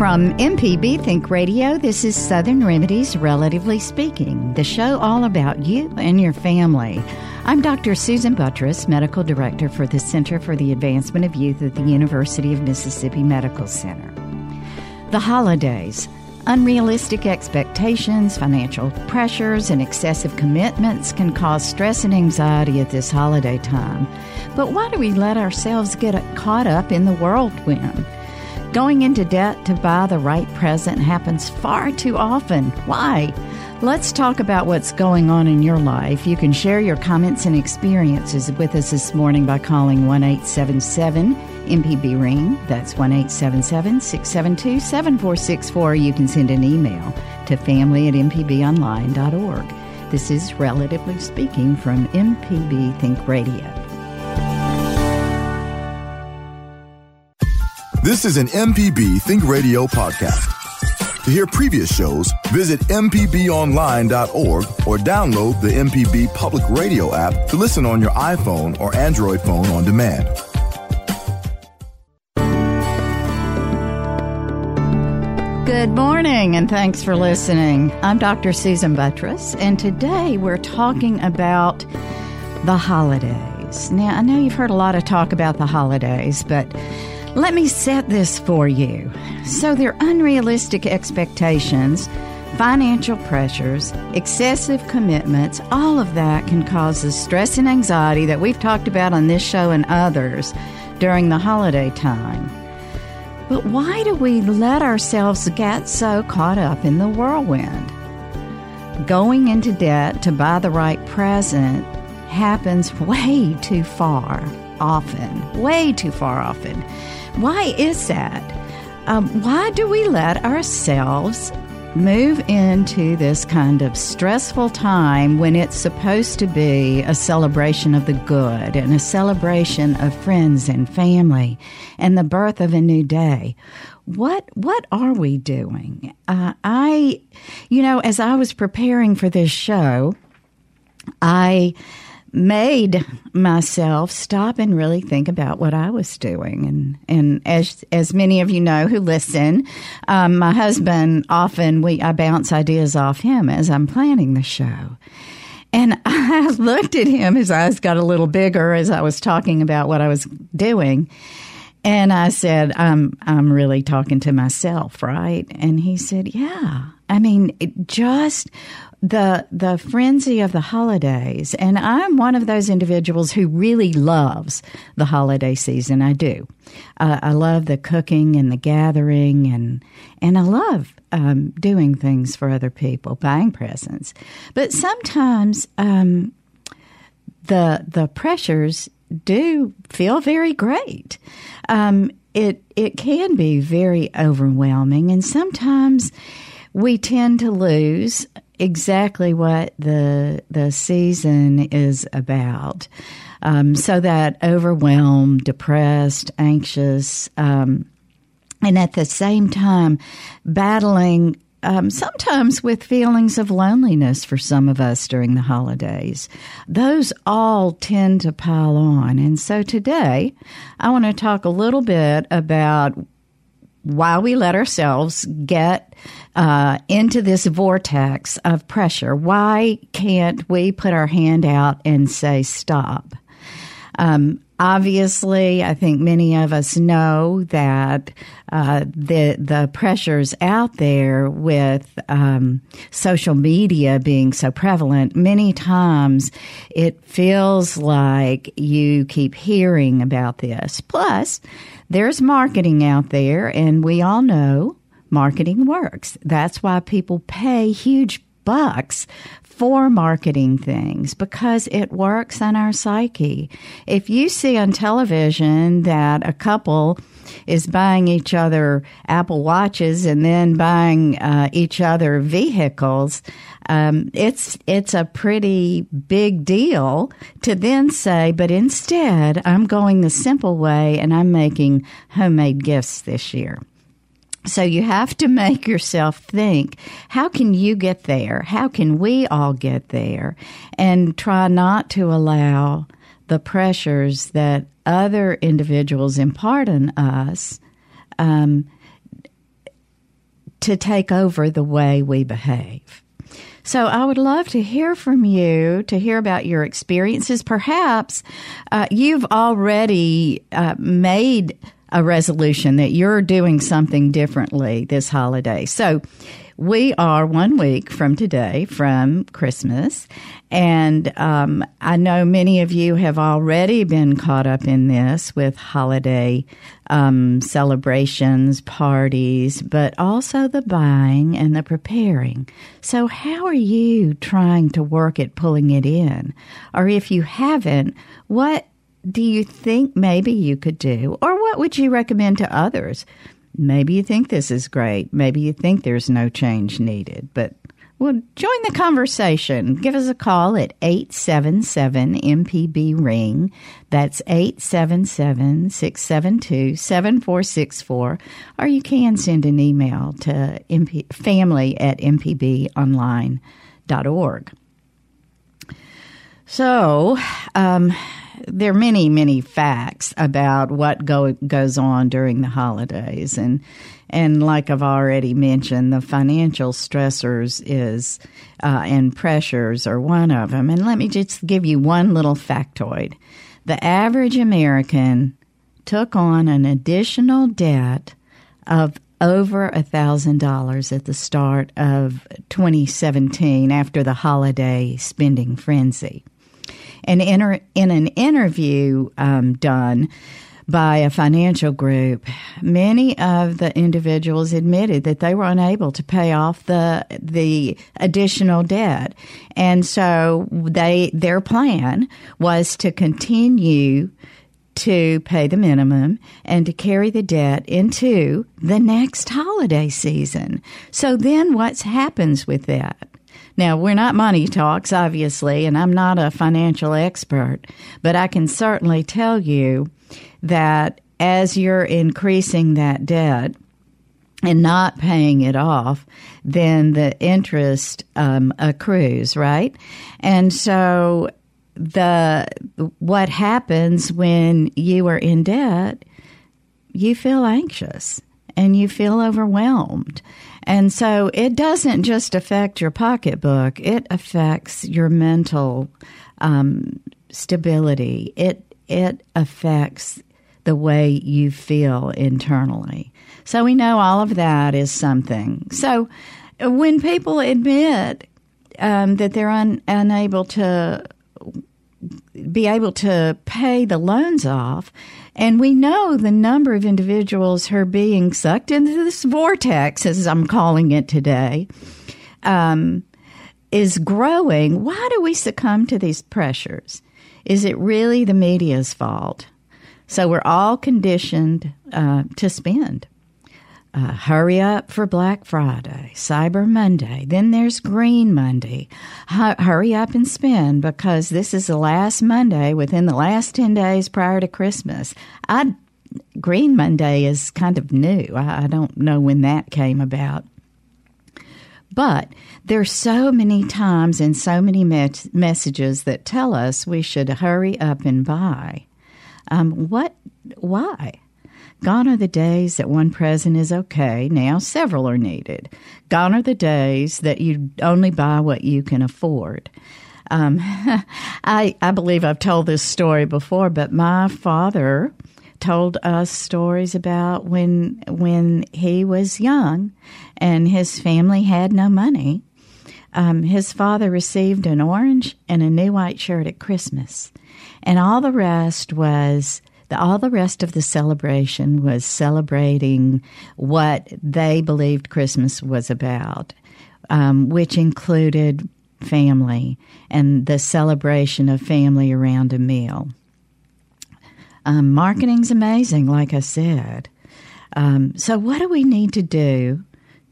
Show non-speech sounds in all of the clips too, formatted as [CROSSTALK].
From MPB Think Radio, this is Southern Remedies Relatively Speaking, the show all about you and your family. I'm Dr. Susan Buttross, Medical Director for the Center for the Advancement of Youth at the University of Mississippi Medical Center. The holidays. Unrealistic expectations, financial pressures, and excessive commitments can cause stress and anxiety at this holiday time. But why do we let ourselves get caught up in the whirlwind? Going into debt to buy the right present happens far too often. Why? Let's talk about what's going on in your life. You can share your comments and experiences with us this morning by calling 1 877 MPB Ring. That's 1 877 672 7464. You can send an email to family at mpbonline.org. This is Relatively Speaking from MPB Think Radio. This is an MPB Think Radio podcast. To hear previous shows, visit MPBOnline.org or download the MPB Public Radio app to listen on your iPhone or Android phone on demand. Good morning, and thanks for listening. I'm Dr. Susan Buttross, and today we're talking about the holidays. Now, I know you've heard a lot of talk about the holidays, but let me set this for you. So, their unrealistic expectations, financial pressures, excessive commitments, all of that can cause the stress and anxiety that we've talked about on this show and others during the holiday time. But why do we let ourselves get so caught up in the whirlwind? Going into debt to buy the right present happens way too far often, way too far often. Why is that? Um, why do we let ourselves move into this kind of stressful time when it's supposed to be a celebration of the good and a celebration of friends and family and the birth of a new day? What what are we doing? Uh, I, you know, as I was preparing for this show, I made myself stop and really think about what I was doing. And, and as, as many of you know who listen, um, my husband often, we, I bounce ideas off him as I'm planning the show. And [LAUGHS] I looked at him, his eyes got a little bigger as I was talking about what I was doing. And I said, I'm, I'm really talking to myself, right? And he said, yeah. I mean, just the the frenzy of the holidays and i'm one of those individuals who really loves the holiday season i do uh, i love the cooking and the gathering and and i love um, doing things for other people buying presents but sometimes um, the the pressures do feel very great um, it it can be very overwhelming and sometimes we tend to lose exactly what the the season is about. Um, so that overwhelmed, depressed, anxious, um, and at the same time battling um, sometimes with feelings of loneliness for some of us during the holidays. Those all tend to pile on. And so today, I want to talk a little bit about why we let ourselves get uh, into this vortex of pressure. Why can't we put our hand out and say stop? Um, obviously, I think many of us know that uh, the the pressures out there with um, social media being so prevalent. Many times, it feels like you keep hearing about this. Plus, there's marketing out there, and we all know marketing works. That's why people pay huge bucks for marketing things because it works on our psyche. If you see on television that a couple is buying each other Apple Watches and then buying uh, each other vehicles, um, it's it's a pretty big deal to then say, but instead, I'm going the simple way and I'm making homemade gifts this year. So you have to make yourself think, how can you get there? How can we all get there? And try not to allow the pressures that other individuals impart on us um, to take over the way we behave. So I would love to hear from you, to hear about your experiences. Perhaps uh, you've already uh, made a resolution that you're doing something differently this holiday. So we are one week from today from Christmas. And um, I know many of you have already been caught up in this with holiday um, celebrations, parties, but also the buying and the preparing. So, how are you trying to work at pulling it in? Or if you haven't, what do you think maybe you could do? Or what would you recommend to others? Maybe you think this is great. Maybe you think there's no change needed, but well, join the conversation. Give us a call at 877 MPB Ring. That's 877 672 7464. Or you can send an email to MP, family at mpbonline.org. So, um, there are many, many facts about what go, goes on during the holidays, and and like I've already mentioned, the financial stressors is uh, and pressures are one of them. And let me just give you one little factoid: the average American took on an additional debt of over a thousand dollars at the start of 2017 after the holiday spending frenzy. And in, in an interview um, done by a financial group, many of the individuals admitted that they were unable to pay off the the additional debt, and so they their plan was to continue to pay the minimum and to carry the debt into the next holiday season. So then what happens with that? Now, we're not money talks, obviously, and I'm not a financial expert, but I can certainly tell you that as you're increasing that debt, and not paying it off, then the interest um, accrues, right? And so the what happens when you are in debt, you feel anxious and you feel overwhelmed. And so it doesn't just affect your pocketbook, it affects your mental um, stability. It, it affects the way you feel internally. So we know all of that is something. So when people admit um, that they're un- unable to be able to pay the loans off, and we know the number of individuals who are being sucked into this vortex, as I'm calling it today, um, is growing. Why do we succumb to these pressures? Is it really the media's fault? So we're all conditioned uh, to spend. Uh, hurry up for Black Friday, Cyber Monday. Then there's Green Monday. H- hurry up and spend because this is the last Monday within the last 10 days prior to Christmas. I, Green Monday is kind of new. I, I don't know when that came about. But there's so many times and so many messages that tell us we should hurry up and buy. Um, what? Why? Gone are the days that one present is okay. Now several are needed. Gone are the days that you only buy what you can afford. Um, [LAUGHS] I, I believe I've told this story before, but my father told us stories about when when he was young and his family had no money. Um, his father received an orange and a new white shirt at Christmas, and all the rest was the, all the rest of the celebration was celebrating what they believed Christmas was about, um, which included family and the celebration of family around a meal. Um, marketing's amazing, like I said. Um, so, what do we need to do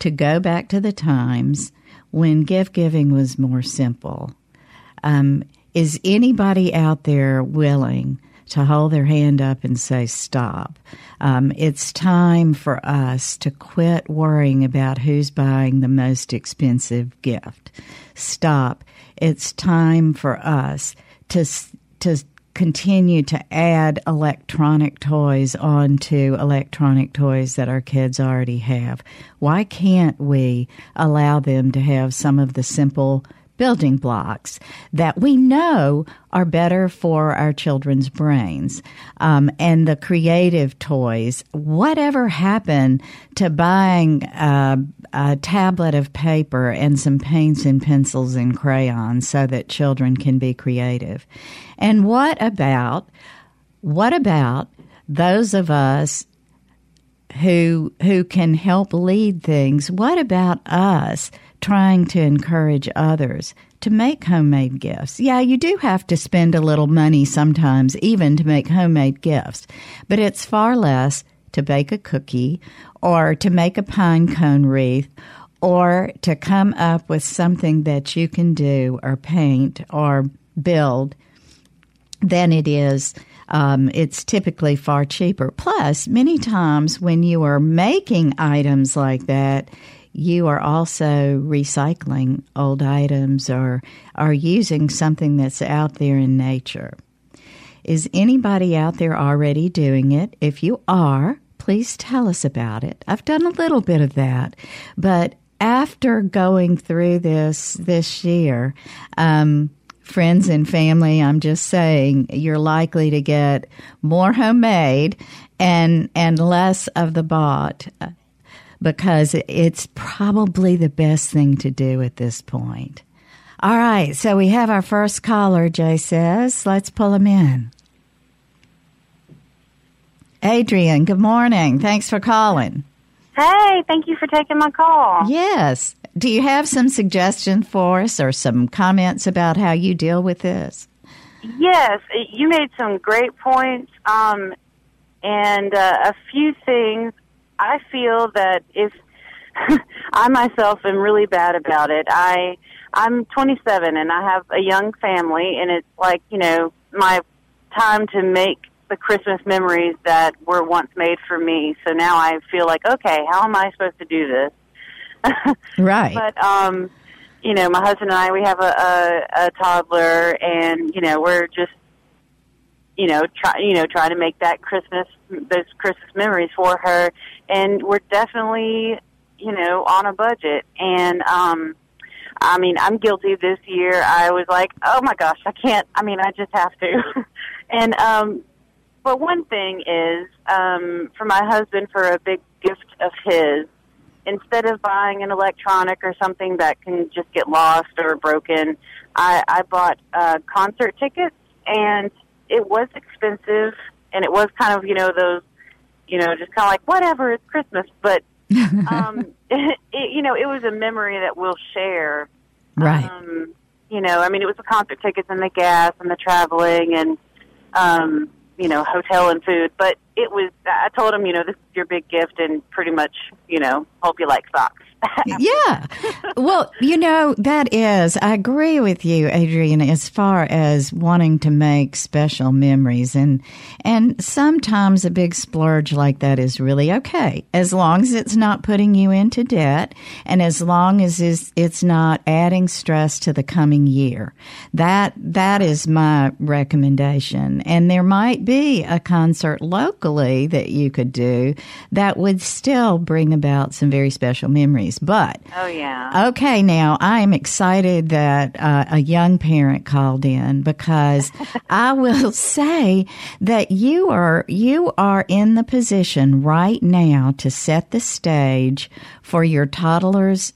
to go back to the times when gift giving was more simple? Um, is anybody out there willing to hold their hand up and say, Stop? Um, it's time for us to quit worrying about who's buying the most expensive gift. Stop. It's time for us to, to continue to add electronic toys onto electronic toys that our kids already have. Why can't we allow them to have some of the simple building blocks that we know are better for our children's brains. Um, and the creative toys, whatever happened to buying a, a tablet of paper and some paints and pencils and crayons so that children can be creative? And what about, what about those of us who who can help lead things. What about us trying to encourage others to make homemade gifts. Yeah, you do have to spend a little money sometimes, even to make homemade gifts, but it's far less to bake a cookie or to make a pine cone wreath or to come up with something that you can do or paint or build than it is. Um, it's typically far cheaper. Plus, many times when you are making items like that, you are also recycling old items or are using something that's out there in nature. Is anybody out there already doing it? If you are, please tell us about it. I've done a little bit of that, but after going through this this year, um, friends and family, I'm just saying you're likely to get more homemade and and less of the bought because it's probably the best thing to do at this point. All right, so we have our first caller, Jay says. Let's pull him in. Adrian, good morning. Thanks for calling. Hey, thank you for taking my call. Yes. Do you have some suggestions for us or some comments about how you deal with this? Yes, you made some great points um, and uh, a few things I feel that if [LAUGHS] I myself am really bad about it, I I'm 27 and I have a young family, and it's like you know my time to make the Christmas memories that were once made for me. So now I feel like, okay, how am I supposed to do this? [LAUGHS] right. But um, you know, my husband and I, we have a, a, a toddler, and you know, we're just you know, try you know, trying to make that Christmas those Christmas memories for her, and we're definitely you know on a budget. And um, I mean, I'm guilty this year. I was like, oh my gosh, I can't. I mean, I just have to. [LAUGHS] and um, but one thing is um, for my husband for a big gift of his. Instead of buying an electronic or something that can just get lost or broken, I, I bought uh, concert tickets and it was expensive, and it was kind of you know those, you know, just kind of like whatever, it's Christmas. But [LAUGHS] um, it, [LAUGHS] it, you know, it was a memory that we'll share. Right. Um, you know, I mean, it was the concert tickets and the gas and the traveling and um, you know, hotel and food. But it was. I told him, you know, this is your big gift, and pretty much, you know, hope you like socks. Yeah. Well, you know, that is, I agree with you, Adrian, as far as wanting to make special memories. And, and sometimes a big splurge like that is really okay, as long as it's not putting you into debt and as long as it's not adding stress to the coming year. That, that is my recommendation. And there might be a concert locally that you could do that would still bring about some very special memories. But oh yeah, okay. Now I am excited that uh, a young parent called in because [LAUGHS] I will say that you are you are in the position right now to set the stage for your toddlers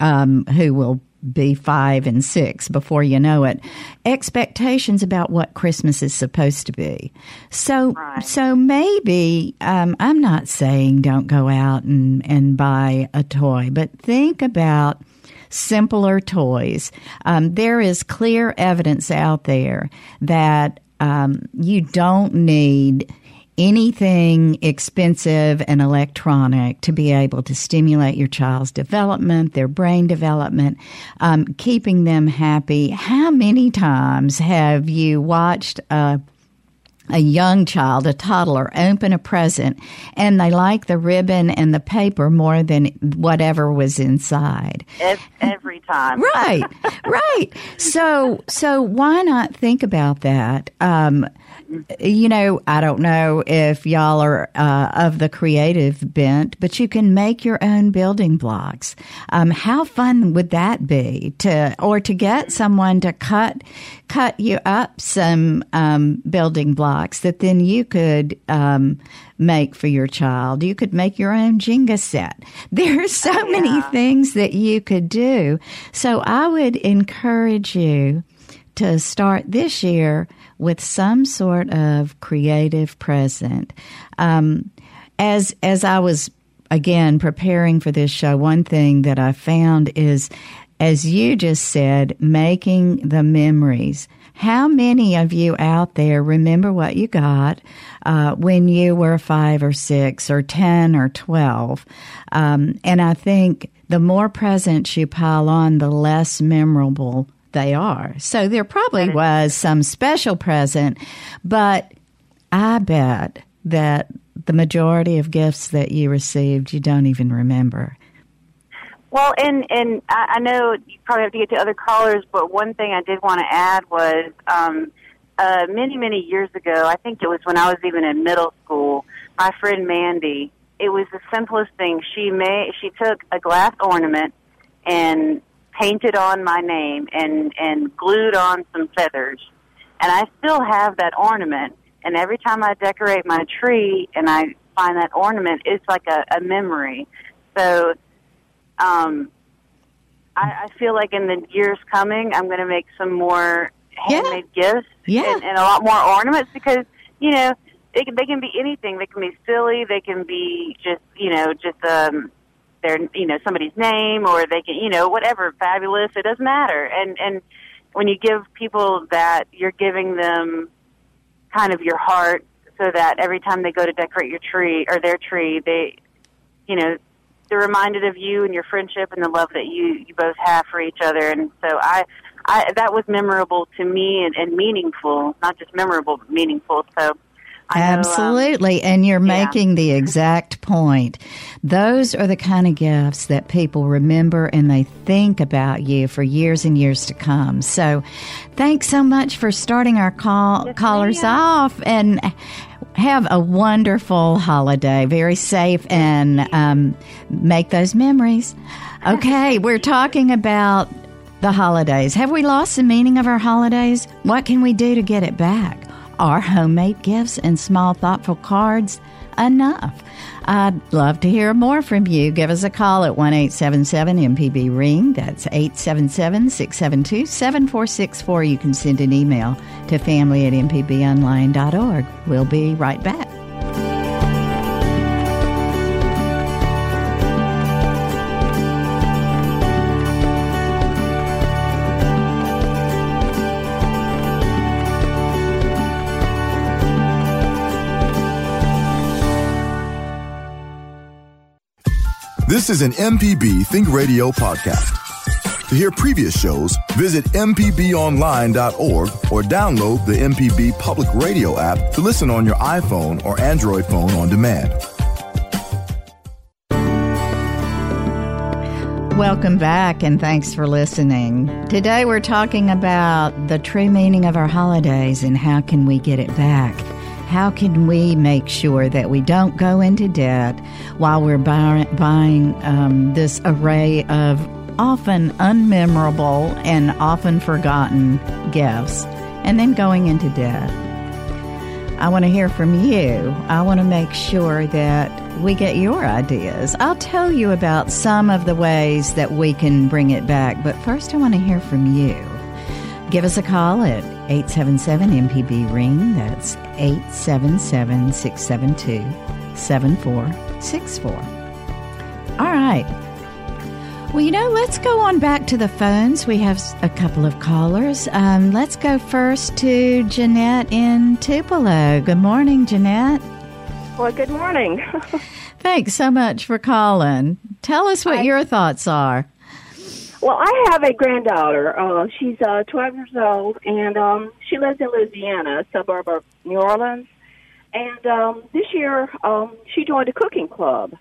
um, who will be five and six before you know it. Expectations about what Christmas is supposed to be. So, Right. so maybe um, I'm not saying don't go out and and buy a toy, but think about simpler toys. Um, there is clear evidence out there that um, you don't need anything expensive and electronic to be able to stimulate your child's development, their brain development, um, keeping them happy. How many times have you watched a a young child, a toddler, open a present and they like the ribbon and the paper more than whatever was inside. Every time. Right, right. So, so why not think about that? Um, you know, I don't know if y'all are uh, of the creative bent, but you can make your own building blocks. Um, how fun would that be to, or to get someone to cut, cut you up some um, building blocks that then you could um, make for your child. You could make your own Jenga set. [LAUGHS] There are so many things that you could do. So I would encourage you to start this year with some sort of creative present. Um, as as I was again preparing for this show, one thing that I found is, as you just said, making the memories. How many of you out there remember what you got uh, when you were five or six or ten or twelve? Um, and I think the more presents you pile on, the less memorable they are. So there probably was some special present, but I bet that the majority of gifts that you received you don't even remember. Well, and and I, know you probably have to get to other callers, but one thing I did want to add was um, uh, many many years ago. I think it was when I was even in middle school. My friend Mandy. It was the simplest thing. She made. She took a glass ornament and painted on my name and and glued on some feathers. And I still have that ornament. And every time I decorate my tree and I find that ornament, it's like a, a memory. So um, I, I feel like in the years coming, I'm going to make some more Yeah. handmade gifts Yeah. and, and a lot more ornaments because you know they can, they can be anything. They can be silly. They can be just you know just um their you know somebody's name or they can you know whatever fabulous. It doesn't matter. And and when you give people that, you're giving them kind of your heart so that every time they go to decorate your tree or their tree, they you know they're reminded of you and your friendship and the love that you you both have for each other. And so I, I that was memorable to me and, and meaningful, not just memorable but meaningful. So I know, um, Absolutely. and you're yeah. making the exact point. Those are the kind of gifts that people remember and they think about you for years and years to come. So thanks so much for starting our call Yes, callers off and have a wonderful holiday. Very safe and um, make those memories. [LAUGHS] Okay, we're talking about the holidays. Have we lost the meaning of our holidays? What can we do to get it back? Are homemade gifts and small, thoughtful cards enough? I'd love to hear more from you. Give us a call at 1 877 MPB Ring. That's 877 672 7464. You can send an email to family at mpbonline.org. We'll be right back. This is an MPB Think Radio podcast. To hear previous shows, visit MPBOnline.org or download the MPB Public Radio app to listen on your iPhone or Android phone on demand. Welcome back and thanks for listening. Today we're talking about the true meaning of our holidays and how can we get it back. How can we make sure that we don't go into debt while we're buy- buying um, this array of often unmemorable and often forgotten gifts and then going into debt? I want to hear from you. I want to make sure that we get your ideas. I'll tell you about some of the ways that we can bring it back, but first I want to hear from you. Give us a call at 877 MPB Ring. That's 877 672 7464. All right. Well, you know, let's go on back to the phones. We have a couple of callers. Um, let's go first to Jeanette in Tupelo. Good morning, Jeanette. Well, good morning. [LAUGHS] Thanks so much for calling. Tell us what I, your thoughts are. Well, I have a granddaughter. Uh, she's uh, 12 years old, and um, she lives in Louisiana, a suburb of New Orleans. And um, this year, um, she joined a cooking club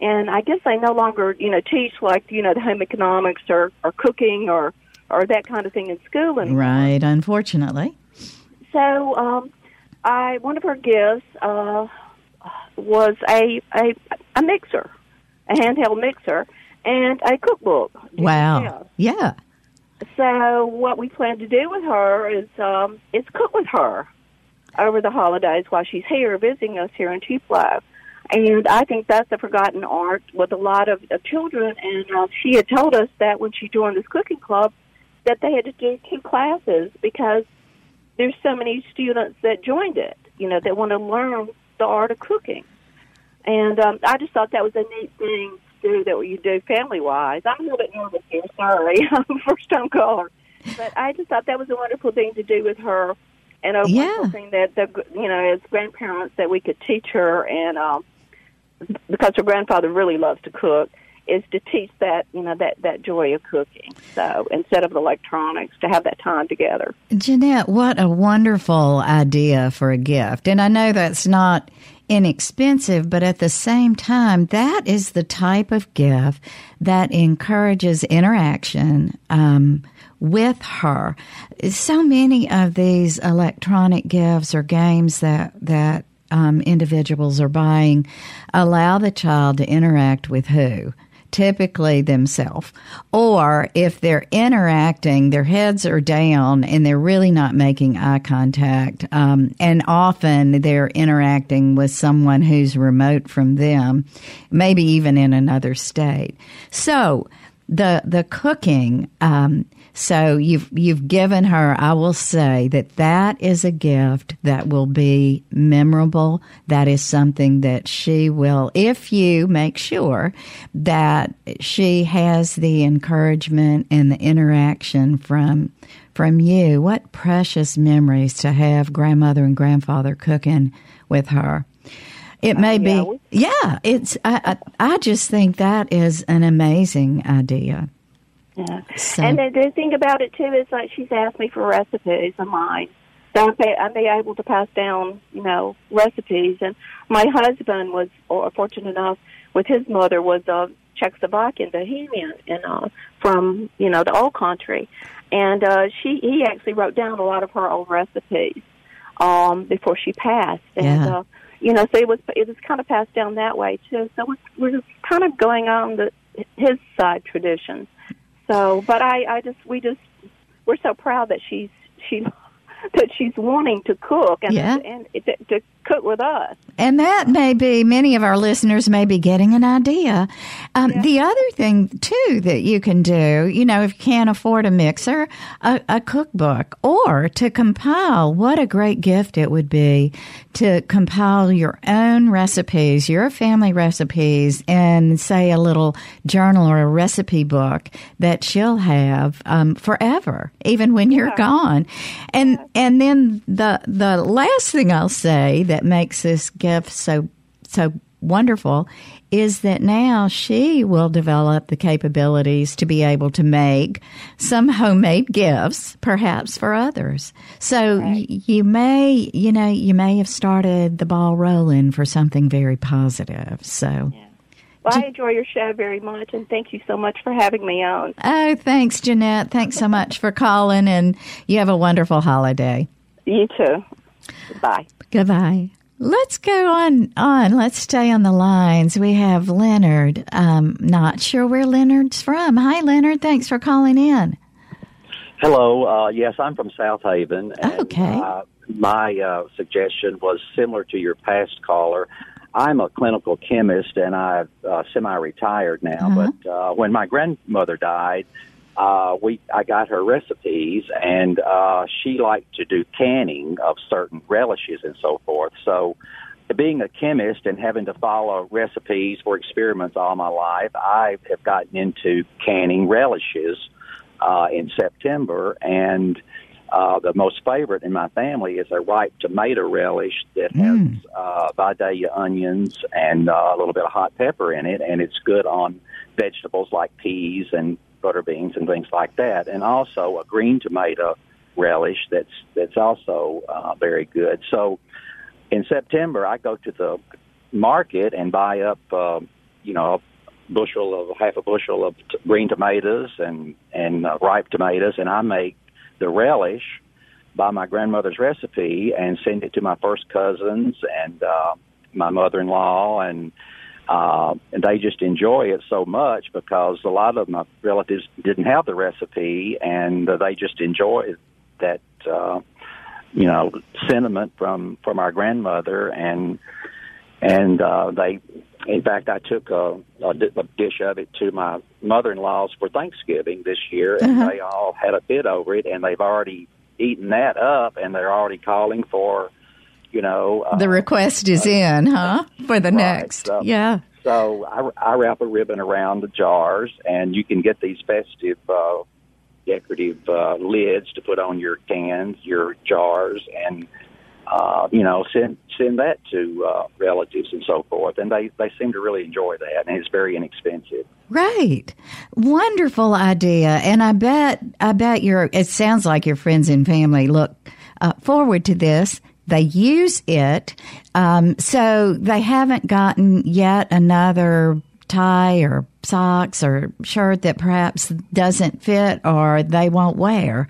and I guess they no longer, you know, teach like you know the home economics or or cooking or or that kind of thing in school anymore. Right, unfortunately. So, um, I one of her gifts uh, was a a a mixer, a handheld mixer, and a cookbook. Wow! Yeah. So, what we plan to do with her is um, is cook with her over the holidays while she's here visiting us here in Tupelo. And I think that's a forgotten art with a lot of, of children. And uh, she had told us that when she joined this cooking club, that they had to do two classes because there's so many students that joined it, you know, that want to learn the art of cooking. And um, I just thought that was a neat thing do that you do family wise. I'm a little bit nervous here, sorry, [LAUGHS] I'm a first time caller. But I just thought that was a wonderful thing to do with her and a yeah. wonderful thing that the you know as grandparents that we could teach her and um because her grandfather really loves to cook is to teach that you know that that joy of cooking so instead of electronics to have that time together jeanette what a wonderful idea for a gift and i know that's not inexpensive but at the same time that is the type of gift that encourages interaction um, with her so many of these electronic gifts or games that that um, individuals are buying allow the child to interact with who? Typically themselves. Or if they're interacting, their heads are down and they're really not making eye contact. Um, and often they're interacting with someone who's remote from them, maybe even in another state. So, the the cooking um, so you've you've given her. I will say that that is a gift that will be memorable. That is something that she will, if you make sure that she has the encouragement and the interaction from from you. What precious memories to have grandmother and grandfather cooking with her. It may be, yeah. It's. I, I, I just think that is an amazing idea. Yeah. So. And the, the thing about it too is like she's asked me for recipes of mine. So I'm, I'm be able to pass down, you know, recipes. And my husband was or fortunate enough with his mother was a Czechoslovakian Bohemian and uh, from you know the old country, and uh, she he actually wrote down a lot of her old recipes um, before she passed. And yeah. uh, you know, so it was it was kind of passed down that way too. So we're, we're kind of going on the his side traditions. So, but I, I just, we just, we're so proud that she's, she, [LAUGHS] that she's wanting to cook and, yeah. and to, to cook with us. And that may be, many of our listeners may be getting an idea. Um, yeah. The other thing, too, that you can do, you know, if you can't afford a mixer, a, a cookbook, or to compile, what a great gift it would be to compile your own recipes, your family recipes, and say a little journal or a recipe book that she'll have um, forever, even when you're yeah. gone. And and then the the last thing I'll say that makes this gift so so wonderful is that now she will develop the capabilities to be able to make some homemade gifts, perhaps for others. So right. y- you may, you know, you may have started the ball rolling for something very positive. So. Yeah. Well, I enjoy your show very much, and thank you so much for having me on. Oh, thanks, Jeanette. Thanks so much for calling, and you have a wonderful holiday. You too. Bye. Goodbye. Let's go on on. Let's stay on the lines. We have Leonard. Um, not sure where Leonard's from. Hi, Leonard. Thanks for calling in. Hello. Uh, yes, I'm from Southaven. And, okay. Uh, my uh, suggestion was similar to your past caller. I'm a clinical chemist and I'm uh, semi-retired now. Uh-huh. But uh, when my grandmother died, uh, we I got her recipes, and uh, she liked to do canning of certain relishes and so forth. So, being a chemist and having to follow recipes for experiments all my life, I have gotten into canning relishes uh, in September, and uh, the most favorite in my family is a ripe tomato relish that has Mm. uh, Vidalia onions and uh, a little bit of hot pepper in it, and it's good on vegetables like peas and butter beans and things like that, and also a green tomato relish that's that's also uh, very good. So in September, I go to the market and buy up, uh, you know, a bushel of half a bushel of t- green tomatoes and and uh, ripe tomatoes, and I make the relish by my grandmother's recipe and send it to my first cousins and uh, my mother-in-law and uh, and they just enjoy it so much because a lot of my relatives didn't have the recipe and uh, they just enjoy that uh, you know sentiment from from our grandmother and and uh, they in fact I took a, a, di- a dish of it to my mother-in-law's for Thanksgiving this year and Uh-huh. they all had a fit over it and they've already eaten that up and they're already calling for you know uh, The request is in, huh? For the Right, next. so- yeah. so I, I wrap a ribbon around the jars, and you can get these festive, uh, decorative uh, lids to put on your cans, your jars, and uh, you know send send that to uh, relatives and so forth. And they they seem to really enjoy that, and it's very inexpensive. Right. Wonderful idea. And I bet, I bet your, it sounds like your friends and family look uh, forward to this. They use it. Um, so they haven't gotten yet another tie or socks or shirt that perhaps doesn't fit or they won't wear.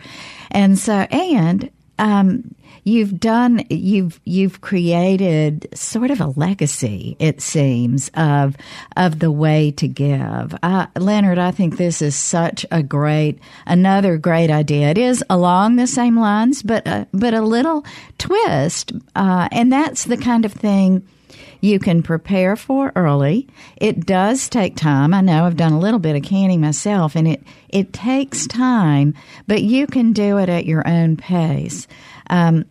And so, and, um, you've done you've you've created sort of a legacy it seems of of the way to give uh, leonard i think this is such a great another great idea it is along the same lines but uh, but a little twist uh, and that's the kind of thing you can prepare for early. It does take time. I know I've done a little bit of canning myself and it, it takes time, but you can do it at your own pace. Um,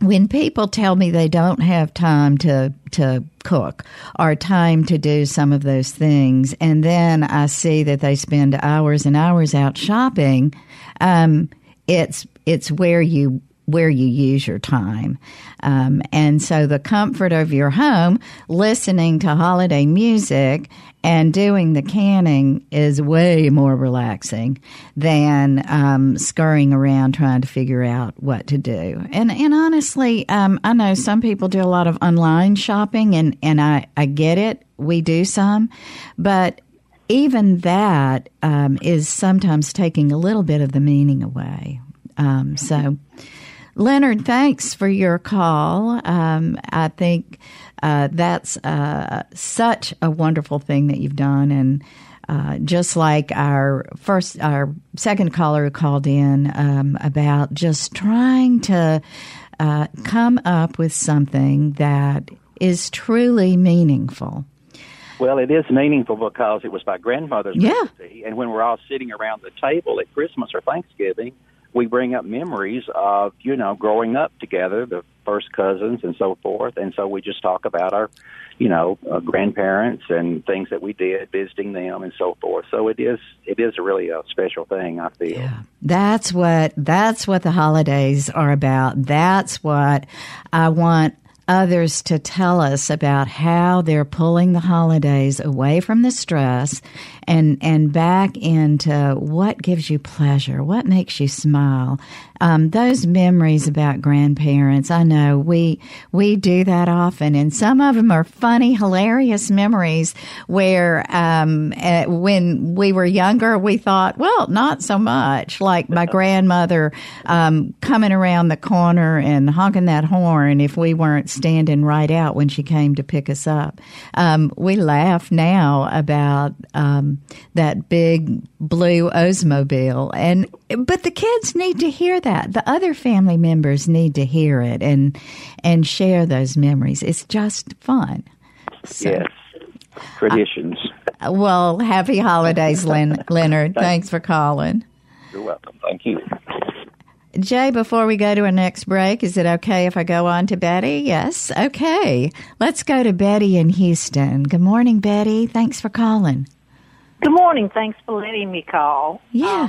when people tell me they don't have time to to cook or time to do some of those things, and then I see that they spend hours and hours out shopping, um, it's it's where you where you use your time. Um, and so the comfort of your home, listening to holiday music and doing the canning is way more relaxing than um, scurrying around trying to figure out what to do. And and honestly, um, I know some people do a lot of online shopping, and and I I get it. We do some, but even that um, is sometimes taking a little bit of the meaning away. Um, so. Leonard, thanks for your call. Um, I think uh, that's uh, such a wonderful thing that you've done, and uh, just like our first, our second caller who called in um, about just trying to uh, come up with something that is truly meaningful. Well, it is meaningful because it was my grandmother's Yeah. recipe, and when we're all sitting around the table at Christmas or Thanksgiving, we bring up memories of you know growing up together, the first cousins and so forth, and so we just talk about our, you know, uh, grandparents and things that we did, visiting them and so forth. So it is it is a really a special thing. I feel. Yeah. That's what that's what the holidays are about. That's what I want others to tell us about how they're pulling the holidays away from the stress and and back into what gives you pleasure, what makes you smile. Um, those memories about grandparents, I know we we do that often, and some of them are funny, hilarious memories where um, uh, when we were younger, we thought, well, not so much. Like my grandmother um, coming around the corner and honking that horn if we weren't standing right out when she came to pick us up. Um, we laugh now about um, that big blue Oldsmobile, and but the kids need to hear that. The other family members need to hear it and and share those memories. It's just fun. So, yes, traditions. Uh, well, happy holidays, Len- Leonard. Thanks for calling. You're welcome. Thank you. Jay, before we go to our next break, is it okay if I go on to Betty? Yes. Okay. Let's go to Betty in Houston. Good morning, Betty. Thanks for calling. Good morning. Thanks for letting me call. Yeah. Uh,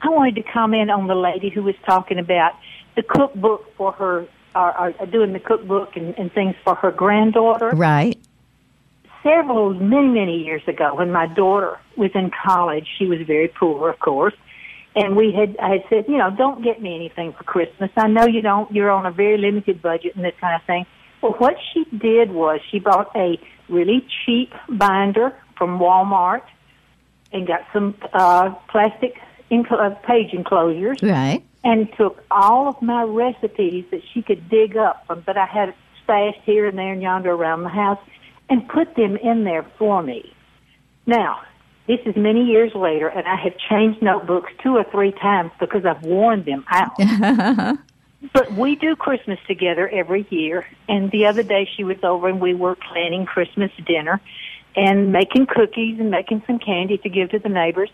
I wanted to comment on the lady who was talking about the cookbook for her, or, or doing the cookbook and, and things for her granddaughter. Right. Several, many, many years ago, when my daughter was in college, she was very poor, of course and we had I had said, you know, don't get me anything for Christmas. I know you don't. You're on a very limited budget and this kind of thing. Well, what she did was she bought a really cheap binder from Walmart and got some uh, plastic enclo- uh, page enclosures. Right. And took all of my recipes that she could dig up from that I had stashed here and there and yonder around the house and put them in there for me. Now, this is many years later, and I have changed notebooks two or three times because I've worn them out. [LAUGHS] but we do Christmas together every year, and the other day she was over and we were planning Christmas dinner and making cookies and making some candy to give to the neighbors.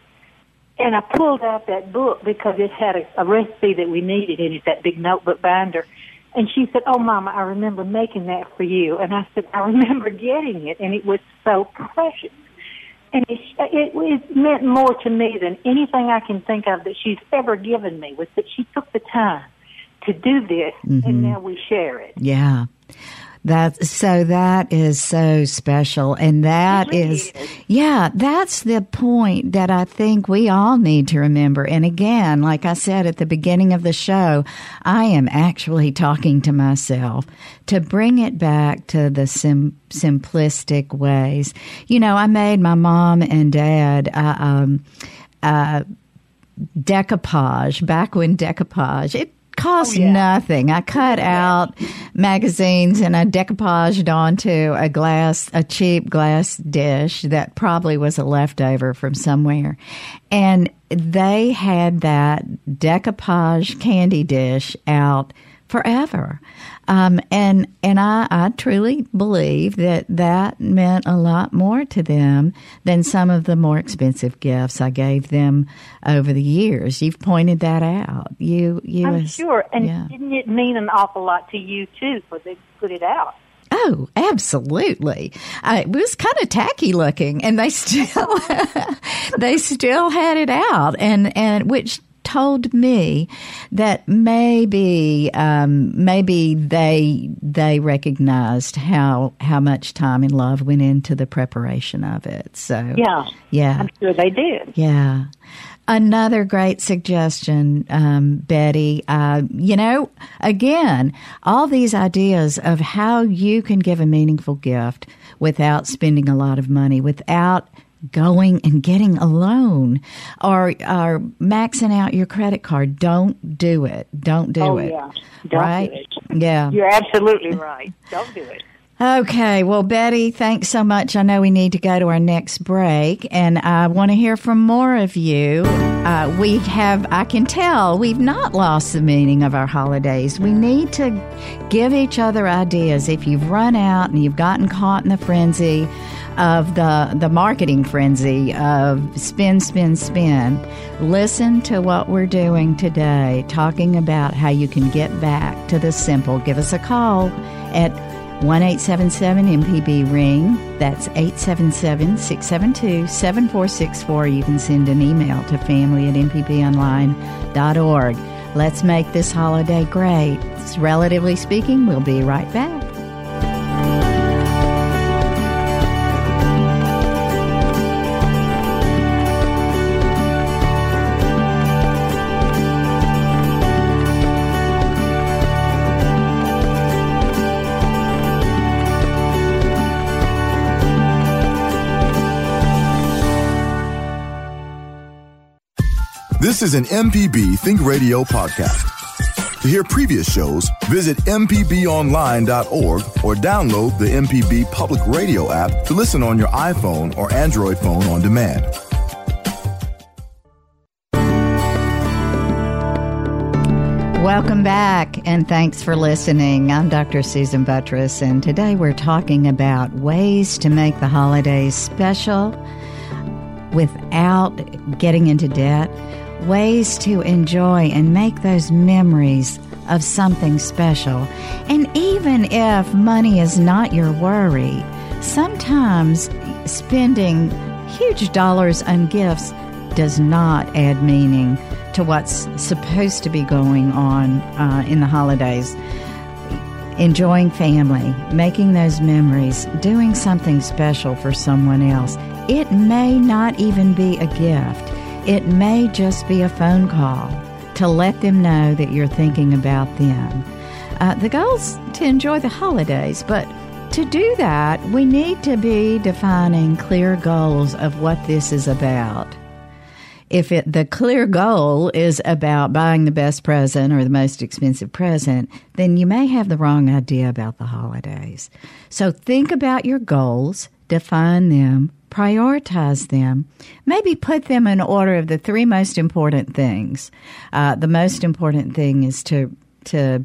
And I pulled out that book because it had a, a recipe that we needed in it, that big notebook binder. And she said, "Oh, Mama, I remember making that for you." And I said, "I remember getting it, and it was so precious." and it, it, it meant more to me than anything I can think of that she's ever given me was that she took the time to do this, mm-hmm. and now we share it. Yeah. That so that is so special, and that is, yeah, that's the point that I think we all need to remember. And again, like I said at the beginning of the show, I am actually talking to myself to bring it back to the sim- simplistic ways. You know, I made my mom and dad. Uh, um, uh, decoupage back when decoupage it cost oh, yeah. nothing. I cut oh, out magazines and I decoupaged onto a glass, a cheap glass dish that probably was a leftover from somewhere. And they had that decoupage candy dish out forever. Um, and and I, I truly believe that that meant a lot more to them than some of the more expensive gifts I gave them over the years. You've pointed that out. You, you, I'm as, sure. And yeah. didn't it mean an awful lot to you too for they put it out? Oh, absolutely. Uh, it was kind of tacky looking, and they [LAUGHS] still they still had it out, and and which told me that maybe um, maybe they they recognized how how much time and love went into the preparation of it. So yeah, yeah, I'm sure they did. Yeah. Another great suggestion, um, Betty. Uh, you know, again, all these ideas of how you can give a meaningful gift without spending a lot of money, without going and getting a loan or, or maxing out your credit card. Don't do it. Don't do oh, it. Yeah. Don't right? Do it. Yeah. You're absolutely [LAUGHS] right. Don't do it. Okay, well, Betty, thanks so much. I know we need to go to our next break, and I want to hear from more of you. Uh, we have, I can tell, we've not lost the meaning of our holidays. We need to give each other ideas. If you've run out and you've gotten caught in the frenzy, of the, the marketing frenzy of spin, spin, spin, listen to what we're doing today, talking about how you can get back to the simple. Give us a call at 1 MPB Ring. That's 877 672 7464. You can send an email to family at mpbonline.org. Let's make this holiday great. Relatively speaking, we'll be right back. This is an MPB Think Radio podcast. To hear previous shows, visit MPBOnline.org or download the MPB Public Radio app to listen on your iPhone or Android phone on demand. Welcome back and thanks for listening. I'm Dr. Susan Buttross, and today we're talking about ways to make the holidays special without getting into debt, ways to enjoy and make those memories of something special. And even if money is not your worry, sometimes spending huge dollars on gifts does not add meaning to what's supposed to be going on uh, in the holidays. Enjoying family, making those memories, doing something special for someone else. It may not even be a gift, it may just be a phone call to let them know that you're thinking about them. Uh, the goal's to enjoy the holidays, but to do that, we need to be defining clear goals of what this is about if it, the clear goal is about buying the best present or the most expensive present, then you may have the wrong idea about the holidays. So think about your goals, define them, prioritize them, maybe put them in order of the three most important things. Uh, the most important thing is to to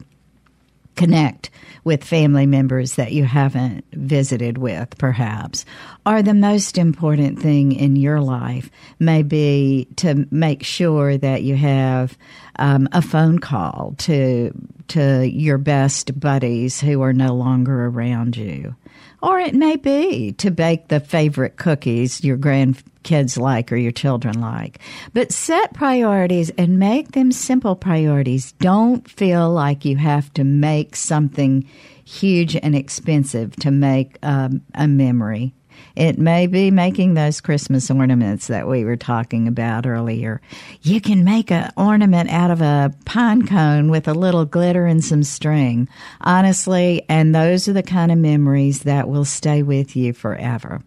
connect with family members that you haven't visited with, perhaps, or the most important thing in your life may be to make sure that you have um, a phone call to to your best buddies who are no longer around you. Or it may be to bake the favorite cookies your grandkids like or your children like. But set priorities and make them simple priorities. Don't feel like you have to make something huge and expensive to make um, a memory. It may be making those Christmas ornaments that we were talking about earlier. You can make an ornament out of a pine cone with a little glitter and some string. Honestly, and those are the kind of memories that will stay with you forever.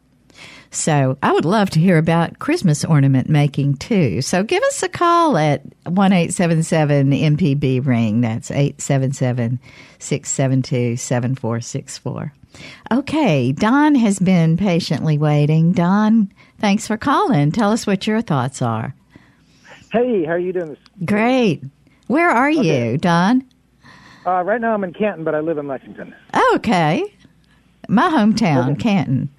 So I would love to hear about Christmas ornament making too. So give us a call at one eight seven seven MPB ring. That's 877 672 7464. Okay, Don has been patiently waiting. Don, thanks for calling. Tell us what your thoughts are. Hey, how are you doing? Great. Where are okay. you, Don? Uh, right now I'm in Canton, but I live in Lexington. Okay. My hometown, okay. Canton.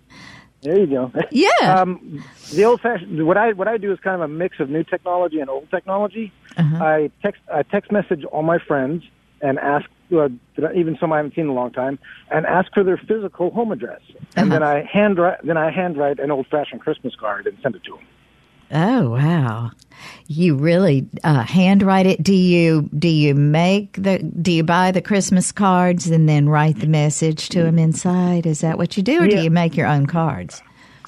There you go. [LAUGHS] Yeah. um, the old fashioned what I what I do is kind of a mix of new technology and old technology. Uh-huh. I text I text message all my friends and ask uh, even some I haven't seen in a long time and ask for their physical home address, and uh-huh. then I handwrite then I handwrite an old fashioned Christmas card and send it to them. Oh wow! You really uh, handwrite it? Do you do you make the do you buy the Christmas cards and then write the message to them inside? Is that what you do, or yeah. do you make your own cards?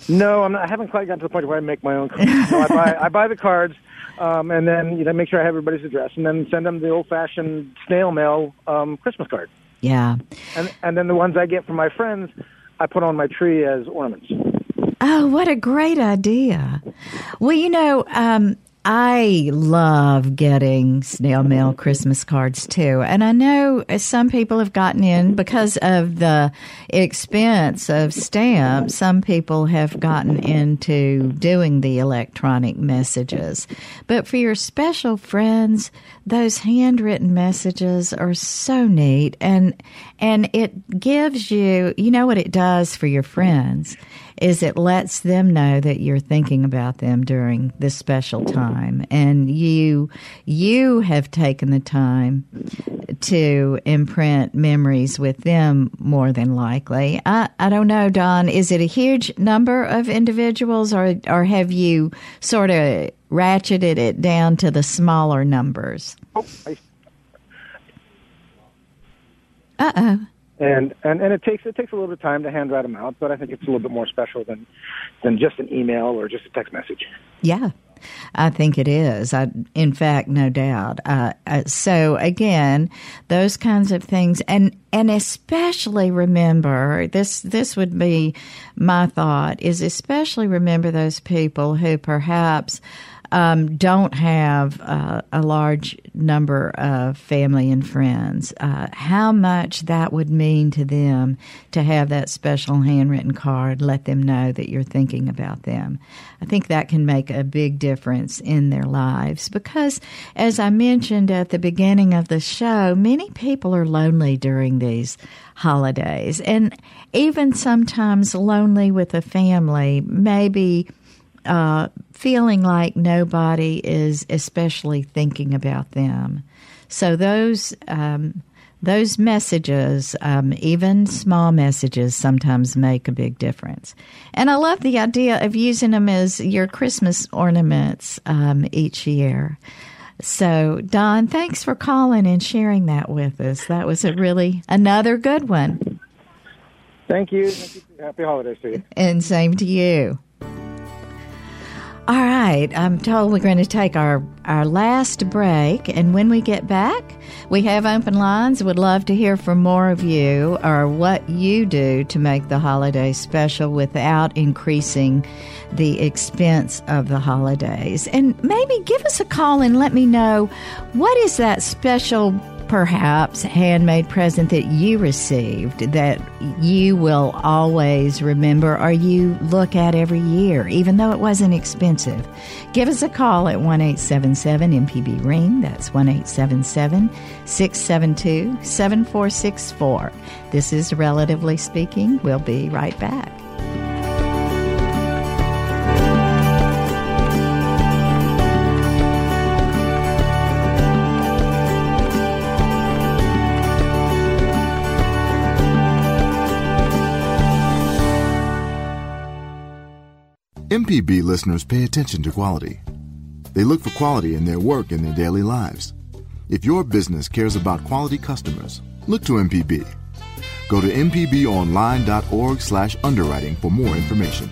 No, I'm not, I haven't quite gotten to the point where I make my own cards. no, I buy I buy the cards, um, and then you know make sure I have everybody's address, and then send them the old-fashioned snail mail um, Christmas card. Yeah, and and then the ones I get from my friends, I put on my tree as ornaments. Oh, what a great idea. Well, you know, um, I love getting snail mail Christmas cards too. And I know some people have gotten in because of the expense of stamps. Some people have gotten into doing the electronic messages. But for your special friends, those handwritten messages are so neat and and it gives you, you know what it does for your friends is it lets them know that you're thinking about them during this special time. And you you have taken the time to imprint memories with them more than likely. I i don't know don is it a huge number of individuals or or have you sort of ratcheted it down to the smaller numbers? Oh, Uh-oh and and and it takes it takes a little bit of time to handwrite them out, but I think it's a little bit more special than than just an email or just a text message. Yeah. I think it is. I, in fact, no doubt. Uh, uh, so again, those kinds of things, and and especially remember this. This would be my thought: is especially remember those people who perhaps um, don't have uh, a large number of family and friends, uh, how much that would mean to them to have that special handwritten card, let them know that you're thinking about them. I think that can make a big difference in their lives because, as I mentioned at the beginning of the show, many people are lonely during these holidays and even sometimes lonely with a family, maybe uh, feeling like nobody is especially thinking about them. So those um, those messages, um, even small messages, sometimes make a big difference. And I love the idea of using them as your Christmas ornaments um, each year. So, Don, thanks for calling and sharing that with us. That was a really another good one. Thank you. Thank you. Happy holidays to you. And same to you. All right, I'm told we're going to take our, our last break, and when we get back, we have open lines. Would love to hear from more of you or what you do to make the holiday special without increasing the expense of the holidays. And maybe give us a call and let me know what is that special perhaps handmade present that you received that you will always remember or you look at every year, even though it wasn't expensive? Give us a call at 1 877 MPB Ring. That's 1 877 672 7464. This is Relatively Speaking. We'll be right back. MPB listeners pay attention to quality. They look for quality in their work and their daily lives. If your business cares about quality customers, look to MPB. Go to mpbonline.org/underwriting for more information.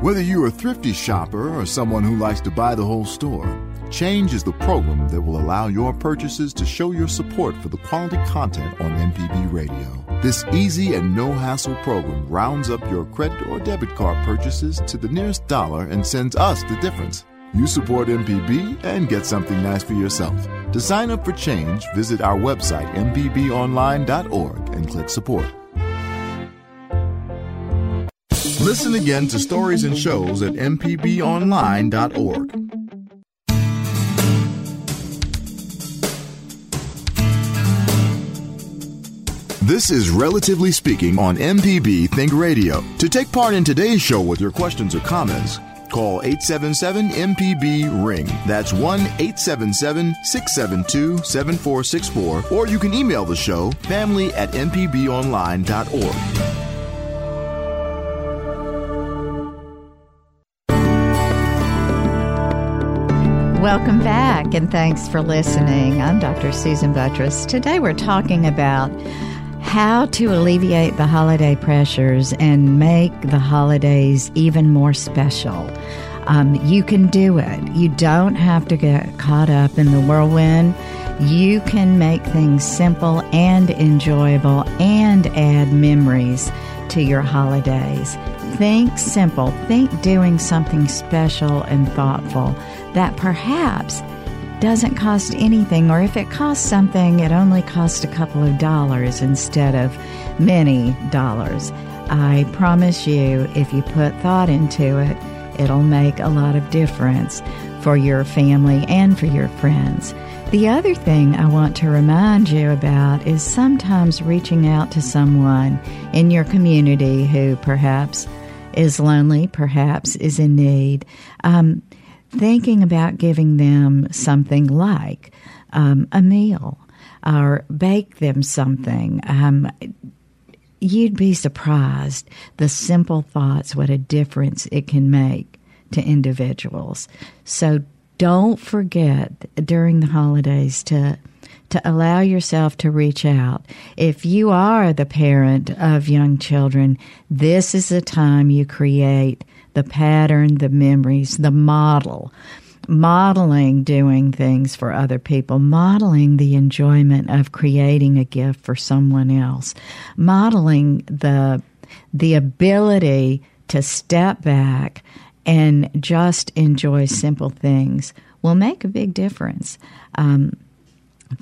Whether you're a thrifty shopper or someone who likes to buy the whole store, Change is the program that will allow your purchases to show your support for the quality content on MPB Radio. This easy and no hassle program rounds up your credit or debit card purchases to the nearest dollar and sends us the difference. You support MPB and get something nice for yourself. To sign up for Change, visit our website, mpbonline.org, and click support. Listen again to stories and shows at mpbonline.org. This is Relatively Speaking on MPB Think Radio. To take part in today's show with your questions or comments, call 877 MPB Ring. That's 1 877 672 7464. Or you can email the show family at MPBOnline.org. Welcome back and thanks for listening. I'm Dr. Susan Buttross. Today we're talking about how to alleviate the holiday pressures and make the holidays even more special. Um, you can do it. You don't have to get caught up in the whirlwind. You can make things simple and enjoyable and add memories to your holidays. Think simple. Think doing something special and thoughtful that perhaps doesn't cost anything, or if it costs something, it only costs a couple of dollars instead of many dollars. I promise you, if you put thought into it, it'll make a lot of difference for your family and for your friends. The other thing I want to remind you about is sometimes reaching out to someone in your community who perhaps is lonely, perhaps is in need. Um, thinking about giving them something like um, a meal or bake them something. Um, you'd be surprised the simple thoughts, what a difference it can make to individuals. So don't forget during the holidays to to allow yourself to reach out. If you are the parent of young children, this is the time you create the pattern, the memories, the model. Modeling doing things for other people, modeling the enjoyment of creating a gift for someone else, modeling the the ability to step back and just enjoy simple things will make a big difference. Um,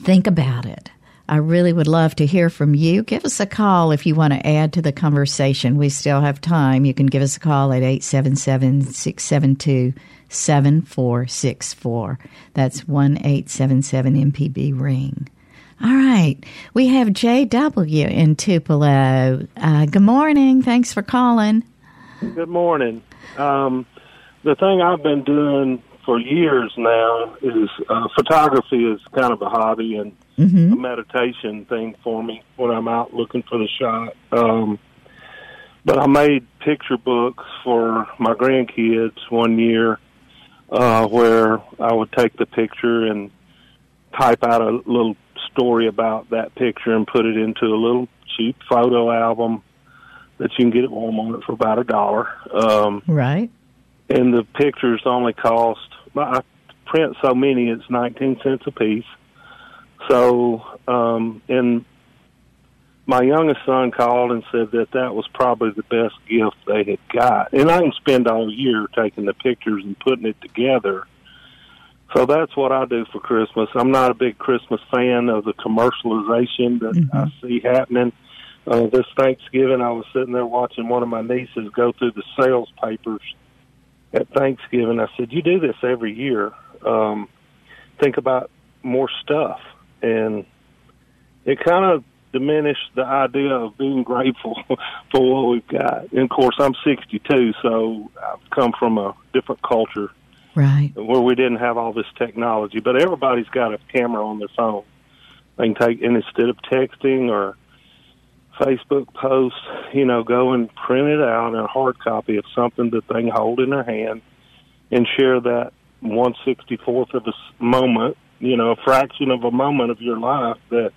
think about it. I really would love to hear from you. Give us a call if you want to add to the conversation. We still have time. You can give us a call at 877 672 7464. That's 1 877 MPB Ring. All right. We have JW in Tupelo. Uh, good morning. Thanks for calling. Good morning. Um, the thing I've been doing for years now is uh, photography is kind of a hobby and mm-hmm. a meditation thing for me when I'm out looking for the shot. Um, but I made picture books for my grandkids one year uh, where I would take the picture and type out a little story about that picture and put it into a little cheap photo album that you can get at Walmart for about a dollar. Um, right. And the pictures only cost. I print so many; it's nineteen cents a piece. So, um, and my youngest son called and said that that was probably the best gift they had got. And I can spend all year taking the pictures and putting it together. So that's what I do for Christmas. I'm not a big Christmas fan of the commercialization that mm-hmm. I see happening. Uh, this Thanksgiving, I was sitting there watching one of my nieces go through the sales papers at Thanksgiving. I said, "You do this every year. Um, think about more stuff." And it kind of diminish the idea of being grateful [LAUGHS] for what we've got. And of course, I'm 62, so I've come from a different culture, right, where we didn't have all this technology. But everybody's got a camera on their phone. They can take, and instead of texting or Facebook posts, you know, go and print it out in a hard copy of something that they can hold in their hand and share that one sixty fourth of a moment, you know, a fraction of a moment of your life that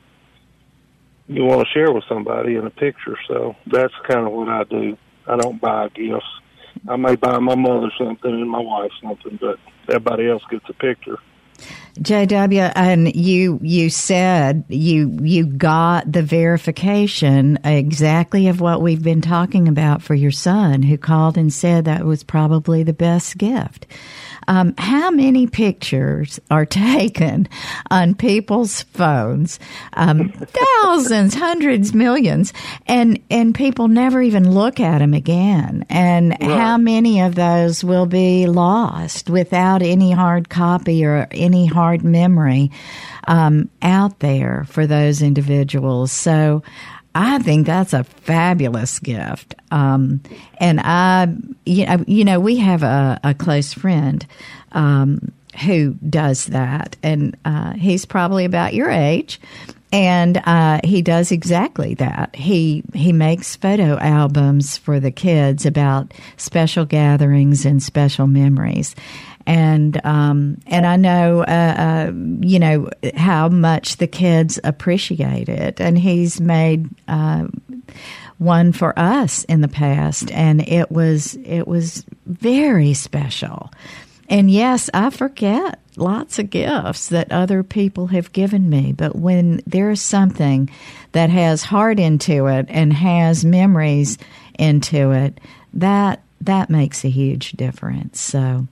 you want to share with somebody in a picture. So that's kind of what I do. I don't buy gifts. I may buy my mother something and my wife something, but everybody else gets a picture. JW, and you you said you you got the verification exactly of what we've been talking about for your son, who called and said that was probably the best gift. Um, how many pictures are [LAUGHS] taken on people's phones? Um, [LAUGHS] thousands, hundreds, millions, and and people never even look at them again. And right. how many of those will be lost without any hard copy or any hard memory um, out there for those individuals? So. I think that's a fabulous gift. Um, and I, you know, we have a, a close friend um, who does that, and uh, he's probably about your age. And uh, he does exactly that. He he makes photo albums for the kids about special gatherings and special memories and um, and I know uh, uh, you know how much the kids appreciate it, and he's made uh, one for us in the past, and it was it was very special. And yes, I forget lots of gifts that other people have given me, but when there's something that has heart into it and has memories into it, that that makes a huge difference. So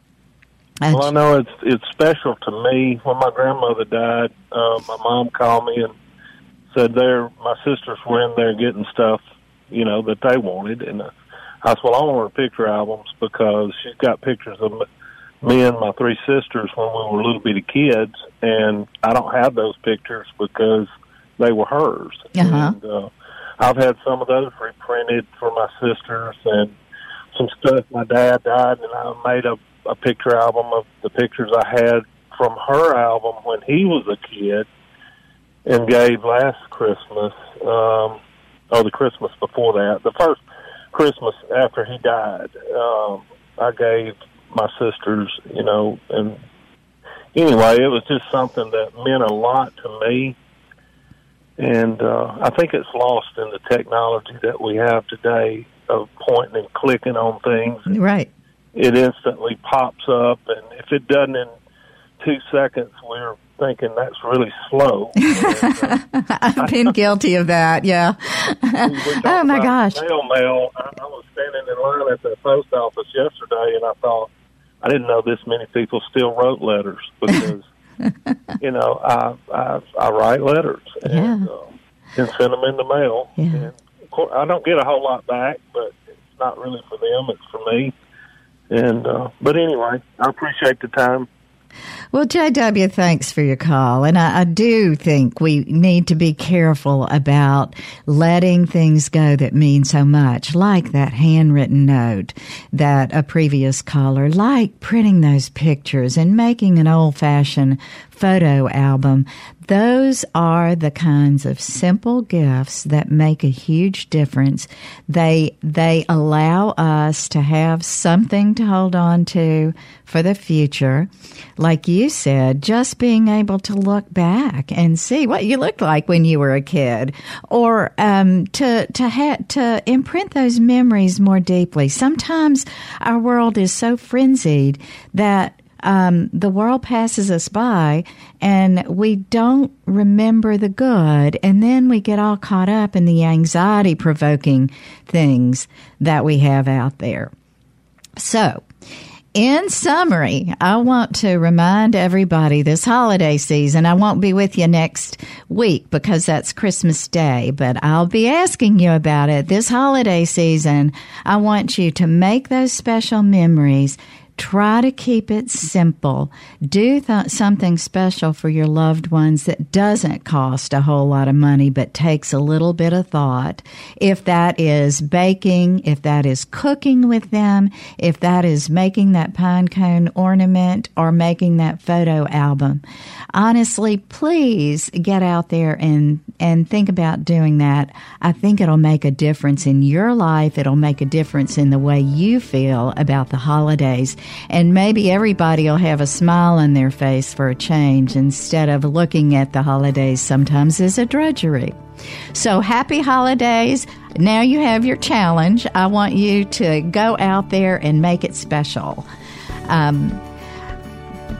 well, I know it's it's special to me. When my grandmother died, uh, my mom called me and said there my sisters were in there getting stuff, you know, that they wanted, and uh, I said, well, I want her picture albums because she's got pictures of me and my three sisters when we were little bitty kids, and I don't have those pictures because they were hers. Uh-huh. And uh, I've had some of those reprinted for my sisters and some stuff. My dad died, and I made a a picture album of the pictures I had from her album when he was a kid, and gave last Christmas, um, or the Christmas before that, the first Christmas after he died, um, I gave my sisters, you know, and anyway, it was just something that meant a lot to me. And uh, I think it's lost in the technology that we have today of pointing and clicking on things. Right it instantly pops up, and if it doesn't in two seconds, we're thinking that's really slow. [LAUGHS] and, uh, I've been guilty of that. Yeah. [LAUGHS] oh my gosh. Mail, mail. I, I was standing in line at the post office yesterday, and I thought I didn't know this many people still wrote letters [LAUGHS] because you know I I, I write letters and, yeah. uh, and send them in the mail. Yeah. And of course, I don't get a whole lot back, but it's not really for them; it's for me. And uh, but anyway, I appreciate the time. Well, JW, thanks for your call. And I, I, do think we need to be careful about letting things go that mean so much, like that handwritten note that a previous caller, like printing those pictures and making an old fashioned photo album. Those are the kinds of simple gifts that make a huge difference. They, they allow us to have something to hold on to for the future. Like you said, just being able to look back and see what you looked like when you were a kid or, um, to, to ha- to imprint those memories more deeply. Sometimes our world is so frenzied that um, the world passes us by and we don't remember the good. And then we get all caught up in the anxiety provoking things that we have out there. So, in summary, I want to remind everybody this holiday season, I won't be with you next week because that's Christmas Day, but I'll be asking you about it. This holiday season, I want you to make those special memories Try to keep it simple. Do th- something special for your loved ones that doesn't cost a whole lot of money but takes a little bit of thought. If that is baking, if that is cooking with them, if that is making that pine cone ornament or making that photo album. Honestly, please get out there and, and think about doing that. I think it'll make a difference in your life. It'll make a difference in the way you feel about the holidays and maybe everybody will have a smile on their face for a change instead of looking at the holidays sometimes as a drudgery. So happy holidays. Now you have your challenge. I want you to go out there and make it special. Um,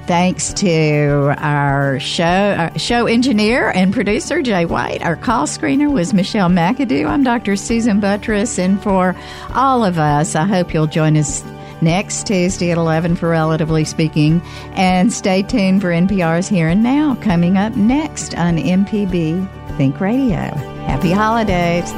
thanks to our show our show engineer and producer Jay White. Our call screener was Michelle McAdoo. I'm Dr. Susan Buttross, and for all of us, I hope you'll join us next Tuesday at 11 for Relatively Speaking. And stay tuned for NPR's Here and Now coming up next on MPB Think Radio. Happy holidays.